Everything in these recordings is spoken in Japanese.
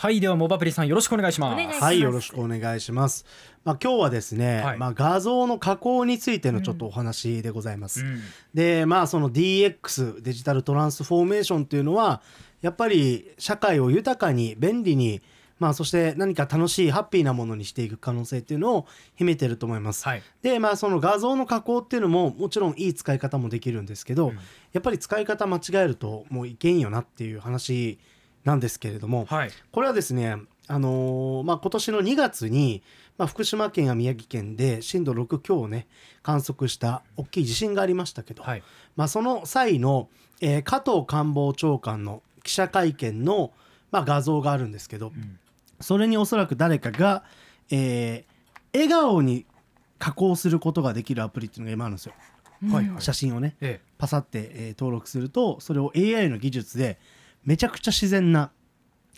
はいではモバプリさんよろしくお願いしますはい、よろしくお願いします。まあ、今日はですね、はいまあ、画像の加工についてのちょっとお話でございます。うんで、まあ、その DX デジタルトランスフォーメーションっていうのは、やっぱり社会を豊かに便利に、まあ、そして何か楽しいハッピーなものにしていく可能性っていうのを秘めてると思います。はいで、まあ、その画像の加工っていうのももちろんいい使い方もできるんですけど、うんやっぱり使い方間違えるともういけんよなっていう話なんですけれども、はい。これはですね、あのーまあ、今年の2月に、まあ、福島県や宮城県で震度6強をね観測した大きい地震がありましたけど、はい。まあ、その際の、えー加藤官房長官の記者会見の、まあ、画像があるんですけど、ん。それにおそらく誰かが、えー笑顔に加工することができるアプリっていうのが今あるんですよ。はいはい。写真をねえパサって、えー登録するとそれを AI の技術でめちゃくちゃ自然な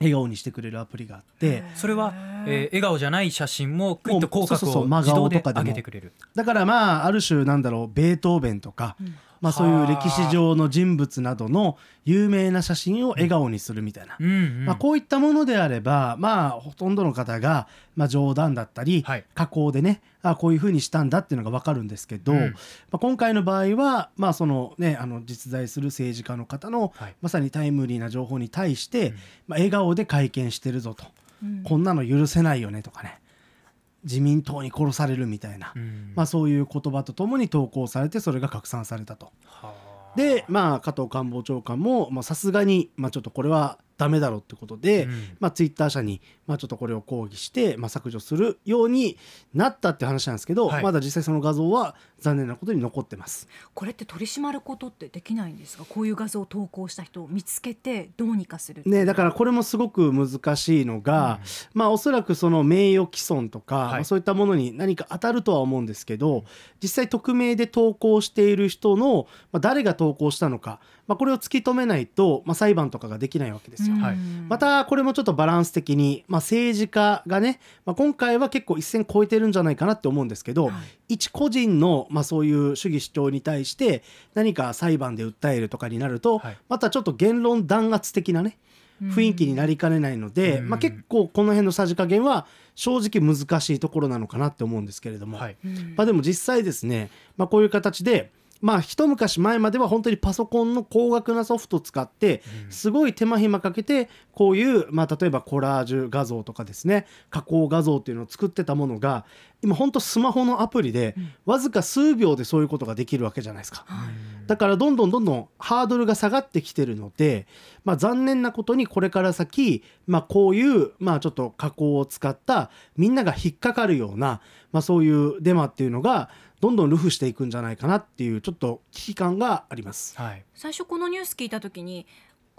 笑顔にしてくれるアプリがあってえそれは、えー笑顔じゃない写真もクイッと口角を自動で上げてくれる。だからまあある種なんだろうベートーベンとか、まあ、そういう歴史上の人物などの有名な写真を笑顔にするみたいな、うんうん。まあ、こういったものであればまあほとんどの方が、まあ、冗談だったり、はい。加工でねあこういうふうにしたんだっていうのが分かるんですけど、うん。まあ、今回の場合は、まあそのね、あの実在する政治家の方の、はい。まさにタイムリーな情報に対して、うん。まあ、笑顔で会見してるぞと、うん。こんなの許せないよねとかね自民党に殺されるみたいな、うん。まあ、そういう言葉とともに投稿されてそれが拡散されたと。はあ。でまあ加藤官房長官もまあさすがにまあちょっとこれはダメだろうってことで、うん。まあ、ツイッター社にまあちょっとこれを抗議して、まあ、削除するようになったって話なんですけど、はい。まだ実際その画像は残念なことに残ってます。これって取り締まることってできないんですか？こういう画像を投稿した人を見つけてどうにかするね、だからこれもすごく難しいのが、まあおそらくその名誉毀損とか、はい。まあそういったものに何か当たるとは思うんですけど実際匿名で投稿している人の、まあ、誰が投稿したのか、まあ、これを突き止めないと、まあ、裁判とかができないわけですよ。はいまたこれもちょっとバランス的に、まあ、政治家がね、まあ、今回は結構一線超えてるんじゃないかなって思うんですけど、はい。一個人の、まあ、そういう主義主張に対して何か裁判で訴えるとかになると、はい。またちょっと言論弾圧的なね雰囲気になりかねないので、うん。まあ、結構この辺のさじ加減は正直難しいところなのかなって思うんですけれども、はい。うんまあ、でも実際ですね、まあ、こういう形でまあ一昔前までは本当にパソコンの高額なソフトを使ってうん。すごい手間暇かけてこういう、まあ、例えばコラージュ画像とかですね加工画像っていうのを作ってたものが今本当スマホのアプリでわずか数秒でそういうことができるわけじゃないですか。だからどんどんどんどんハードルが下がってきてるので、まあ、残念なことにこれから先、まあ、こういう、まあ、ちょっと加工を使ったみんなが引っかかるような、まあ、そういうデマっていうのがどんどんルフしていくんじゃないかなっていうちょっと危機感があります。はい最初このニュース聞いた時に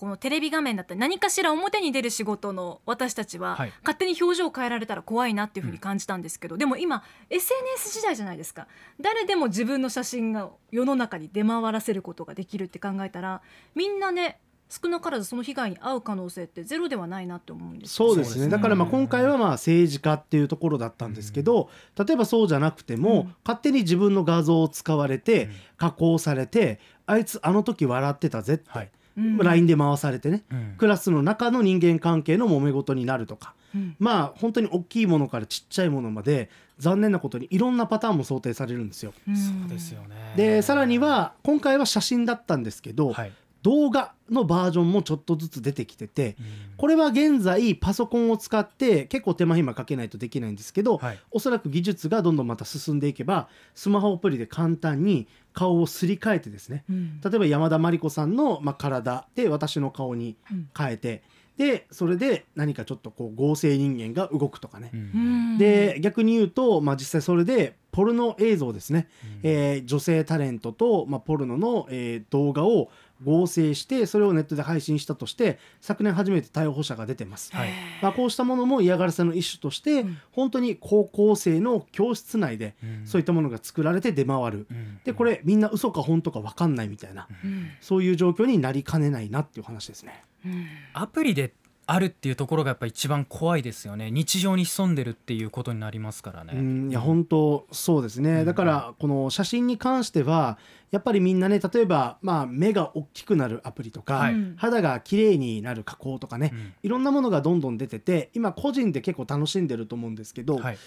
このテレビ画面だったり何かしら表に出る仕事の私たちははい。勝手に表情を変えられたら怖いなっていうふうに感じたんですけど、でも今 SNS 時代じゃないですか。誰でも自分の写真が世の中に出回らせることができるって考えたらみんなね少なからずその被害に遭う可能性ってゼロではないなって思うんですよ。そうですね。だからまあ今回はまあ政治家っていうところだったんですけど、例えばそうじゃなくても、うん。勝手に自分の画像を使われて、うん。加工されてあいつあの時笑ってたぜって、はい。うん LINE で回されてね、うん。クラスの中の人間関係の揉め事になるとか。うん。まあ本当に大きいものからちっちゃいものまで残念なことにいろんなパターンも想定されるんですよ。うん。そうですよね。でさらには今回は写真だったんですけど、はい動画のバージョンもちょっとずつ出てきててうん。これは現在パソコンを使って結構手間暇かけないとできないんですけど、はい。おそらく技術がどんどんまた進んでいけばスマホアプリで簡単に顔をすり替えてですねうん。例えば山田真理子さんの、まあ、体で私の顔にうん。変えてでそれで何かちょっとこう合成人間が動くとかね。う、うんん。で逆に言うと、まあ、実際それでポルノ映像ですね、うん。えー女性タレントと、まあ、ポルノの、えー動画を合成してそれをネットで配信したとして昨年初めて逮捕者が出てます。はい。まあ、こうしたものも嫌がらせの一種として、うん。本当に高校生の教室内でうん。そういったものが作られて出回る、うん。でこれみんな嘘か本当か分かんないみたいな、うん。そういう状況になりかねないなっていう話ですね。うん。アプリであるっていうところがやっぱ一番怖いですよね。日常に潜んでるっていうことになりますからね。うんいや本当そうですね、うん。だからこの写真に関してはやっぱりみんなね例えば、まあ、目が大きくなるアプリとか、はい。うん肌が綺麗になる加工とかね、うん。いろんなものがどんどん出てて今個人で結構楽しんでると思うんですけど、はい。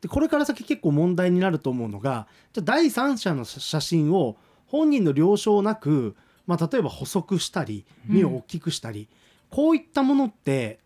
でこれから先結構問題になると思うのがじゃあ第三者の写真を本人の了承なく、まあ、例えば細くしたり目を大きくしたり、こういったものって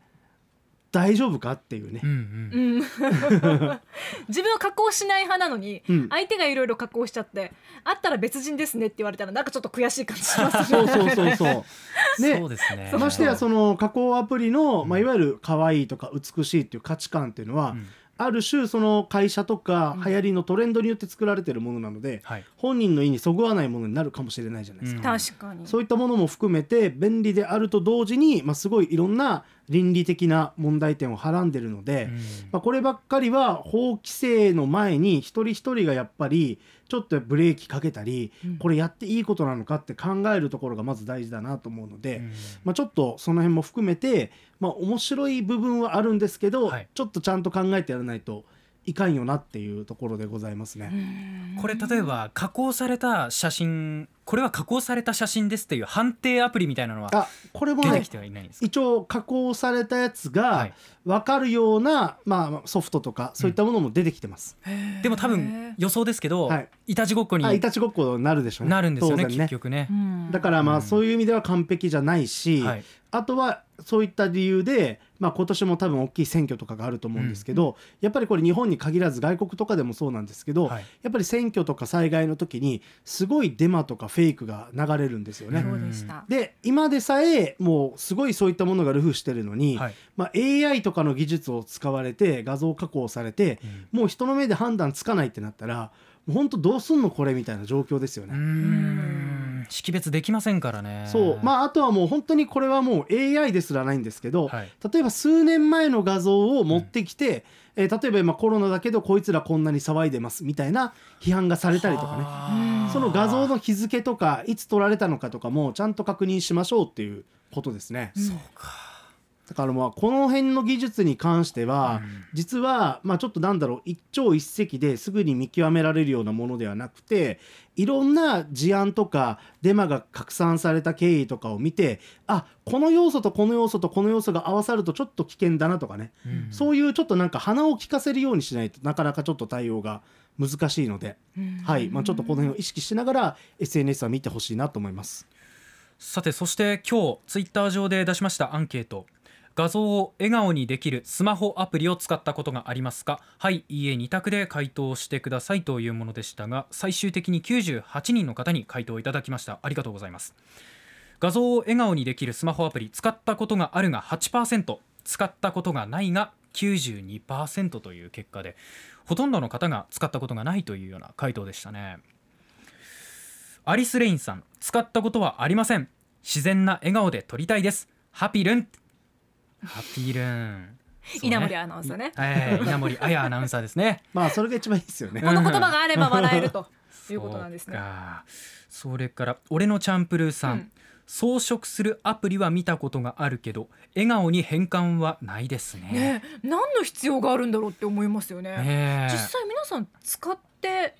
大丈夫かっていうね。う。んううん。ん 自分は加工しない派なのに、うん。相手がいろいろ加工しちゃって会ったら別人ですねって言われたらなんかちょっと悔しい感じしますそうそうそうそう。ね。そうですね。ましてやその加工アプリの、まあ、うん。いわゆる可愛いとか美しいっていう価値観っていうのは、うんある種その会社とかうん流行りのトレンドによって作られてるものなので、はい。本人の意にそぐわないものになるかもしれないじゃないですか。うん確かにそういったものも含めて便利であると同時に、まあ、すごいいろんな倫理的な問題点をはらんでるので、うん。まあ、こればっかりは法規制の前に一人一人がやっぱりちょっとブレーキかけたり、うん。これやっていいことなのかって考えるところがまず大事だなと思うので、うん。まあ、ちょっとその辺も含めて、まあ、面白い部分はあるんですけど、はい。ちょっとちゃんと考えてやらないといかんよなっていうところでございますね。うん。これ例えば加工された写真これは加工された写真ですっていう判定アプリみたいなのはあこれもね出てきてはいないんですか、一応加工されたやつはがい。分かるような、まあ、ソフトとかそういったものも出てきてます。でも多分予想ですけど、はい。いたちごっこにあいたちごっこになるでしょうね。なるんですよね当然結局ね。う。ん。だからまあうん。そういう意味では完璧じゃないし、はい。あとはそういった理由で、まあ、今年も多分大きい選挙とかがあると思うんですけど、やっぱりこれ日本に限らず外国とかでもそうなんですけど、はい。やっぱり選挙とか災害の時にすごいデマとかフェイクが流れるんですよね。で今でさえもうすごいそういったものがルフしてるのに、はい。まあ、AI とかの技術を使われて画像加工されて、もう人の目で判断つかないってなったら本当どうすんのこれみたいな状況ですようね。ん。識別できませんからね。そう。まああとはもう本当にこれはもう AI ですらないんですけど、はい。例えば数年前の画像を持ってきて、えー例えば今コロナだけどこいつらこんなに騒いでますみたいな批判がされたりとかね。はあその画像の日付とかいつ撮られたのかとかもちゃんと確認しましょうっていうことですね。そうか。だからまあこの辺の技術に関しては、うん実はまあちょっとなんだろう一朝一夕ですぐに見極められるようなものではなくていろんな事案とかデマが拡散された経緯とかを見てあこの要素とこの要素とこの要素が合わさるとちょっと危険だなとかね、うんそういうちょっとなんか鼻を利かせるようにしないとなかなかちょっと対応が難しいので、はい。まあ、ちょっとこの辺を意識しながら SNS は見てほしいなと思います。さてそして今日ツイッター上で出しましたアンケート。画像を笑顔にできるスマホアプリを使ったことがありますか？はい。いいえ2択で回答してくださいというものでしたが最終的に98人の方に回答いただきました。ありがとうございます。画像を笑顔にできるスマホアプリ使ったことがあるが8%使ったことがないが92%という結果でほとんどの方が使ったことがないというような回答でしたね。アリス・レインさん使ったことはありません。自然な笑顔で撮りたいです。ハピルン。ハピルン。稲森アナウンサーね。はい稲森彩アナウンサーですね。まあそれが一番いいですよね。この言葉があれば笑えるということなんですね。それから俺のチャンプルーさん、うん装飾するアプリは見たことがあるけど笑顔に変換はないですね。ねえ何の必要があるんだろうって思いますよね。ねえ。実際皆さん使って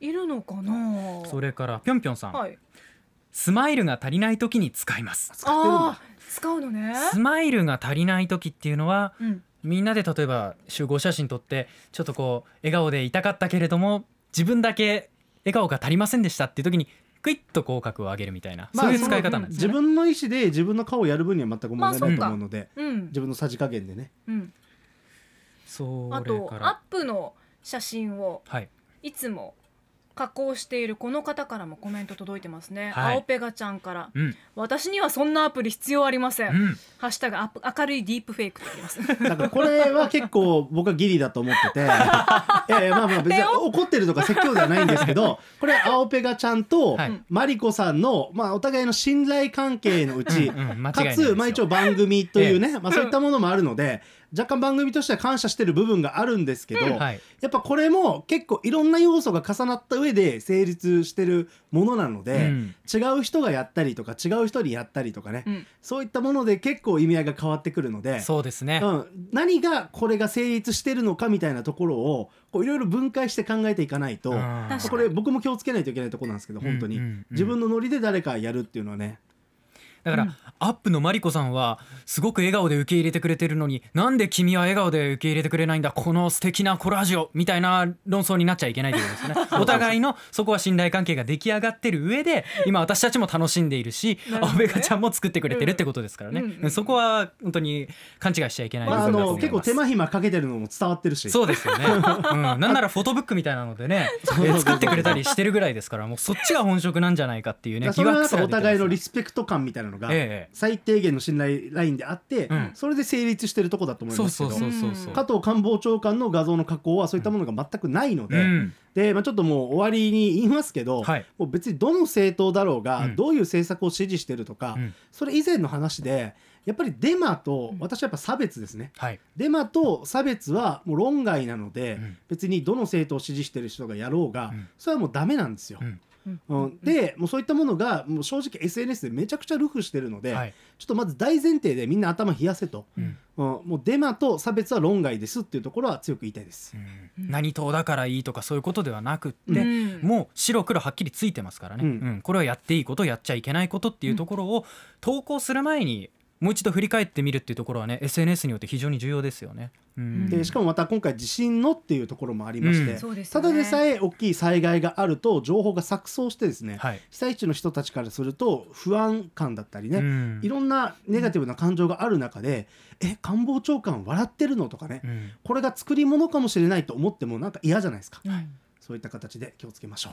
いるのかな？それからぴょんぴょんさん、はい。スマイルが足りない時に使います。あ使うのね。スマイルが足りない時っていうのはうん。みんなで例えば集合写真撮ってちょっとこう笑顔でいたかったけれども自分だけ笑顔が足りませんでしたっていう時にクイッと口角を上げるみたいな、まあそういう使い方なんですね。分の意思で自分の顔をやる分には全く問題ないと思うので、うん。自分のさじ加減でね。うん。そあとアップの写真をはい。いつも加工しているこの方からもコメント届いてますね、はい。青ペガちゃんから。うん。私にはそんなアプリ必要ありません、うん。ハッシュタグ明るいディープフェイクと言います。だからこれは結構僕はギリだと思ってて。いやいやまあまあ別に怒ってるとか説教ではないんですけど これ青ペガちゃんとはい。マリコさんの、まあ、お互いの信頼関係のうち、かつ、まあ、一応番組というね、まあ、そういったものもあるので若干番組としては感謝してる部分があるんですけど、はい。やっぱこれも結構いろんな要素が重なった上上で成立してるものなので、うん。違う人がやったりとか違う人にやったりとかね、うん。そういったもので結構意味合いが変わってくるので。そうですね、うん、何がこれが成立してるのかみたいなところをこういろいろ分解して考えていかないと、これ僕も気をつけないといけないところなんですけど本当に、うんうんうん。自分のノリで誰かやるっていうのはねだから、うん。アップのマリコさんはすごく笑顔で受け入れてくれてるのになんで君は笑顔で受け入れてくれないんだこの素敵なコラージュをみたいな論争になっちゃいけないということですね。お互いのそこは信頼関係が出来上がってる上で今私たちも楽しんでいるし阿部ちゃんも作ってくれてるってことですからね、うんうんそこは本当に勘違いしちゃいけない。部まあ、あの結構手間暇かけてるのも伝わってるし。そうですよね、うん、なんならフォトブックみたいなのでね、えー作ってくれたりしてるぐらいですからもうそっちが本職なんじゃないかっていうねだからそれはなんかお互いのリスペクト感みたいなのがええ。最低限の信頼ラインであって、うん。それで成立してるとこだと思いますけど。加藤官房長官の画像の加工はそういったものが全くないので、うん。で、まあ、ちょっともう終わりに言いますけど、はい。もう別にどの政党だろうが、うん。どういう政策を支持してるとか、うん。それ以前の話でやっぱりデマと私はやっぱ差別ですね。はい。デマと差別はもう論外なので、うん別にどの政党を支持してる人がやろうが、うんそれはもうダメなんですよ。うん。うん。でもうそういったものがもう正直 SNS でめちゃくちゃルフしてるので、はい。ちょっとまず大前提でみんな頭冷やせと、うん。うん。もうデマと差別は論外ですっていうところは強く言いたいです。うん。何党だからいいとかそういうことではなくって、うん。もう白黒はっきりついてますからね、ううんん。これはやっていいことやっちゃいけないことっていうところを投稿する前にもう一度振り返ってみるっていうところはね SNS によって非常に重要ですよね。うん。でしかもまた今回地震のっていうところもありまして、うん。ね。ただでさえ大きい災害があると情報が錯綜してですね、はい。被災地の人たちからすると不安感だったりね、うん。いろんなネガティブな感情がある中で「え官房長官笑ってるの?」とかね、うん。これが作り物かもしれないと思ってもなんか嫌じゃないですか、うんそういった形で気をつけましょう。